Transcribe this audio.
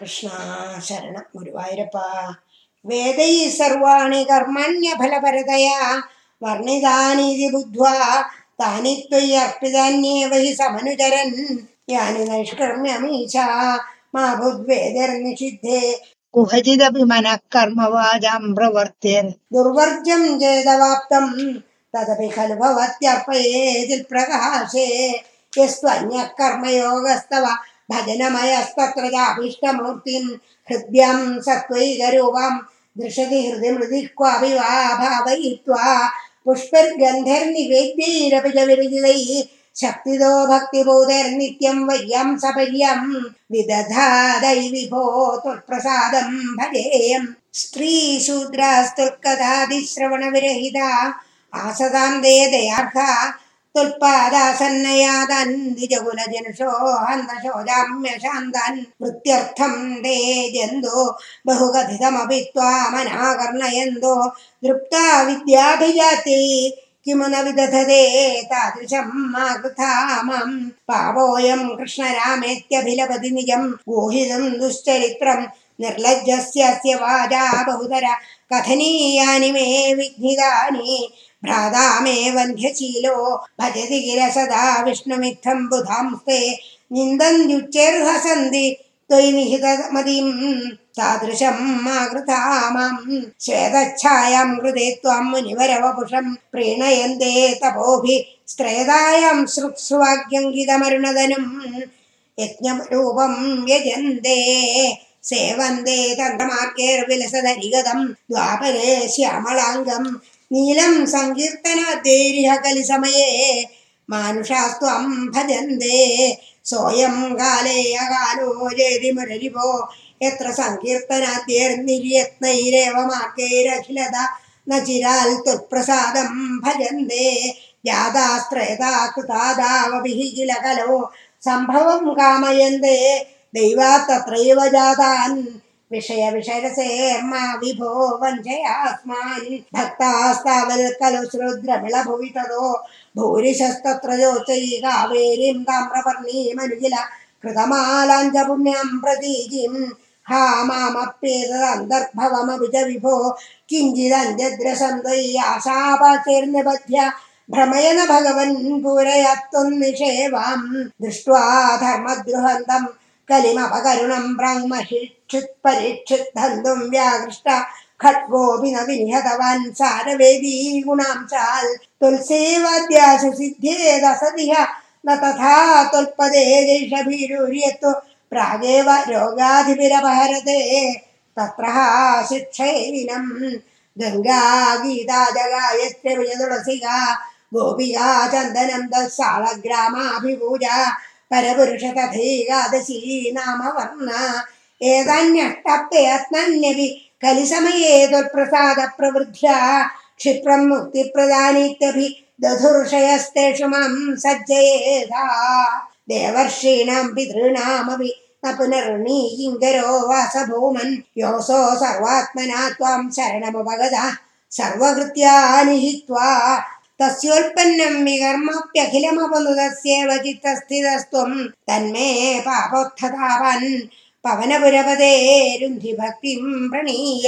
कृष्णा शरणम् गुरुवायरप् वेदैः सर्वाणि कर्माण्यफलपरतया वर्णितानीति बुद्ध्वा तानि त्वयि अर्पितान्येव हि समनुचरन् यानि नैष्कर्म्यमी च भुद्वेदिर्निषिद्धे कुहचिदपि मनः कर्म दुर्वर्जं चेदवाप्तं तदपि खलु भवत्यर्पये प्रकाशे यस्त्वन्यः कर्मयोगस्तव ीष्टमूर्ति हृदि मृदि क्वापि वा भावयित्वा पुष्पैर्गन्धैर्निवेद्यैरपि च विरजितैः शक्तिदो भक्तिबोधैर्नित्यं वयं सपर्यं विदधादै विभो सपयम्प्रसादं भजेयं स्त्रीशूद्रास्तुर्कदादिश्रवणविरहिता आसदाम् दे दयार्था तुल्पादासन्नया त्वामनाकर्णयन्तो दृप्ता विद्याभिजाति किमु न विदधते तादृशम् कृथामम् पावोऽयम् कृष्णरामेत्यभिलपति निजम् गुहिदम् दुश्चरित्रम् निर्लज्जस्य वाजा बहुतर कथनीयानि मे विघ्नितानि ഭ്രാതാ വന്ധ്യശീലോ ഭജതി കില സദാ വിഷ്ണുമിത്തം ബുധാംസ്തേ നിന്ദന്ത്യുച്ചേർഹസന്തി ത്വയി നിഹിതമതിം താദൃശം മാകൃതാമാം ശ്വേതച്ഛായാം കൃതേ ത്വം മുനിവരവപുഷം പ്രീണയന്തേ തപോഭി സ്ത്രേതായാം ശ്രുക്സ്വാഗ്യങ്കിതമരുണതനും യജ്ഞരൂപം യജന്തേ സേവന്തേ തന്ത്രമാർഗേർവിലസദരിഗതം ദ്വാപരേ ശ്യാമളാംഗം നീലം സങ്കീർത്തനാദ്ദേരിഹ കലിസമയേ മാനുഷാസ്ത്വം ഭജന്തേ സ്വയം കാലേ അകാലോ ജേതി മുരരിപോ എത്ര സങ്കീർത്തനാദ്യൈർനിര്യത്നൈരേവ മാർഗൈരഖിലത നചിരാൽ ചിരാൽ ത്വത്പ്രസാദം ഭജന്തേ. ജാതാസ്ത്രേതാ കൃതാദാവഭിः കില കലോ സംഭവം കാമയന്തേ. ദൈവാത്തത്രൈവ ജാതാൻ विषय विषयसेर्मा विभो वञ्चयास्मान् भक्तास्तावल् खलु श्रोद्रमिळभुवि ततो भूरिशस्तत्र योचयि कावेरीं ताम् प्रपर्णी मनुल कृतमालाञ्जपुण्यम् प्रतीजिम् हा मामप्येतदन्तर्भवमविज विभो किञ्चिदञ्जद्रशन्दसा त्वयि आशापाचैर्निबध्य भ्रमयन भगवन् पूरया तु दृष्ट्वा धर्मद्रुहन्तम् कलिमपकरुणं कलिमपकरुणम्परीक्षित् धन्तुं व्याकृष्ट खड्गोऽपि न विनिहतवान् सारवेदी गुणां तुलसीवाद्या सुसिद्धे दसदिह न तथा तुल्पदे जैषभिरु प्रागेव रोगाधिभिरपहरते तत्र शिक्षे गङ्गा गीता जगायत्र विजतुलसिका गोपि चन्दनं दस्साळग्रामाभिभूजा परपुरुष तथेकादशी नाम वर्ण एतान्यष्टप्ते कलिसमये त्वत्प्रसादप्रवृद्ध्या क्षिप्रम् मुक्तिप्रदानीत्यभि दधुर्षयस्तेषु मां सज्जयेधा। देवर्षीणां पितॄणामपि न पुनर्णीङ्गरो वा स भूमन् योऽसो सर्वात्मना त्वां शरणमुपगत। सर्वकृत्या निहित्वा തസ്യോൽപ്പന്നം വികർമ്മപ്യഖിലമപനുതസ്യേവ ചിത്തസ്ഥിതസ്ത്വം തന്മേ പാപോത്ഥതാവൻ പവനപുരപതേ രുന്ധി ഭക്തിം പ്രണീയ.